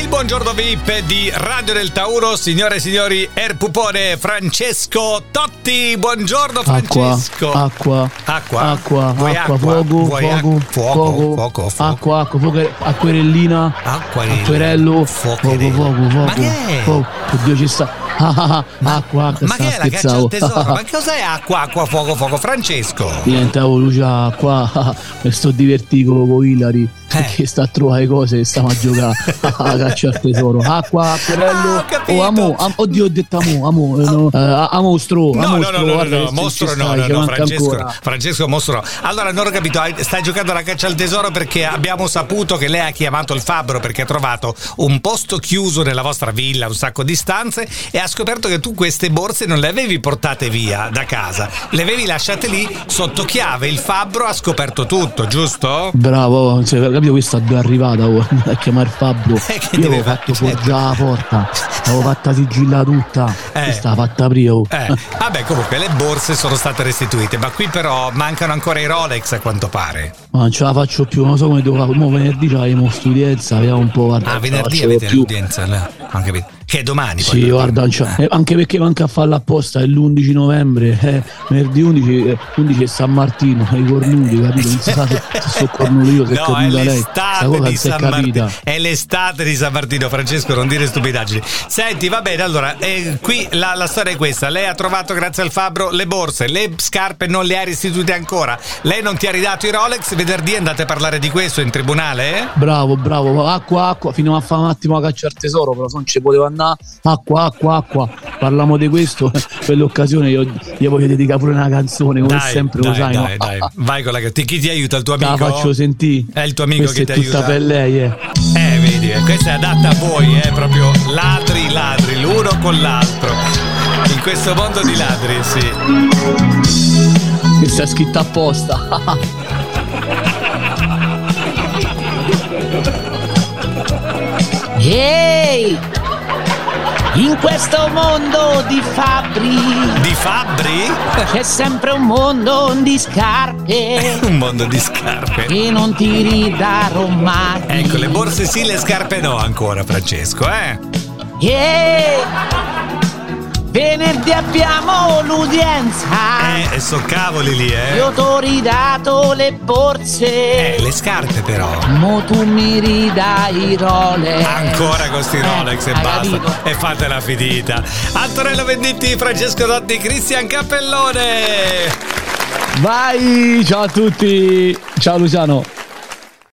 Il buongiorno VIP di Radio del Tauro, signore e signori, Er Pupone Francesco Totti. Buongiorno Francesco. Acqua, Acqua. acqua, acqua, fuoco, fuoco, fuoco, fuoco, acqua, acqua, fuoco, acquerellina, acquerello, fuoco, fuoco, fuoco, Ma che è? fuoco. Oddio ci sta. Ah, ah, ah, acqua, acqua, Ma che è la caccia al tesoro? Ma cos'è acqua, acqua, fuoco, fuoco? Francesco. Diventavo luce acqua, mi sto divertendo con Ilari Eh. che sta a trovare cose e stiamo a giocare a caccia al tesoro. Acqua, Ah, acquerello, capito. oh amo, am- oddio ho detto amo, amo, eh, no, eh, a mostro, a No, no, mostro, no, no, no, guarda no, che mostro no, stai, no, no, Francesco, ancora. Francesco mostro no. Allora non ho capito, stai giocando alla caccia al tesoro perché abbiamo saputo che lei ha chiamato il fabbro perché ha trovato un posto chiuso nella vostra villa, un sacco di stanze e ha scoperto che tu queste borse non le avevi portate via da casa, le avevi lasciate lì sotto chiave, il fabbro ha scoperto tutto, giusto? Bravo, capito questa è arrivata oh, a chiamare Fabio. Eh, Io avevo fatto Certo. forgiare la porta, l'avevo fatta sigilla tutta. Eh. Questa fatta prima. oh. Eh, vabbè comunque le borse sono state restituite, ma qui però mancano ancora i Rolex a quanto pare. Ma non ce la faccio più, non so come devo fare. Mo venerdì c'avevamo studienza, vediamo un po'. Guarda, Ah, venerdì avete l'udienza? Ho capito. Che è domani. Sì, guarda, eh, anche perché manca a farla apposta, è l'11 novembre, eh, venerdì 11, eh, 11 è San Martino, i cornuti, capito? Non si sa se, se sono cornuto io, se è No, è lei. di è San capita. Martino. È l'estate di San Martino, Francesco, non dire stupidaggini. Senti, va bene, allora, eh, qui la, la storia è questa. Lei ha trovato, grazie al fabbro, le borse, le scarpe non le ha restituite ancora. Lei non ti ha ridato i Rolex. Venerdì andate a parlare di questo in tribunale? eh? Bravo, bravo, acqua, acqua, fino a fare un attimo la caccia al tesoro, però se non ci poteva andare, acqua, acqua, acqua, parliamo di questo, per l'occasione io gli voglio dedicare pure una canzone, come Dai, sempre dai, lo sai, dai, no? dai. Vai con la ti- Chi ti aiuta? Il tuo Te la amico? faccio sentire. È il tuo amico Questa che ti è tutta aiuta. per lei, eh. Eh, vedi, eh, questa è adatta a voi, eh, proprio ladri, ladri, l'uno con l'altro. In questo mondo di ladri, sì. Questa è scritta apposta. In questo mondo di fabbri Di fabbri? c'è sempre un mondo di scarpe Un mondo di scarpe. che non ti ridarò mai. Ecco, le borse sì, le scarpe no ancora, Francesco, eh? Ehi! Venerdì abbiamo l'udienza. Eh, e so cavoli lì, eh? Io t'ho ridato le borse. Eh, le scarpe però. Mo tu mi ridai i Rolex. Ancora con sti Eh, Rolex e hai basta. capito? E fate la finita. Antonello Venditti, Francesco Dotti, Cristian Cappellone. Vai, ciao a tutti. Ciao Luciano.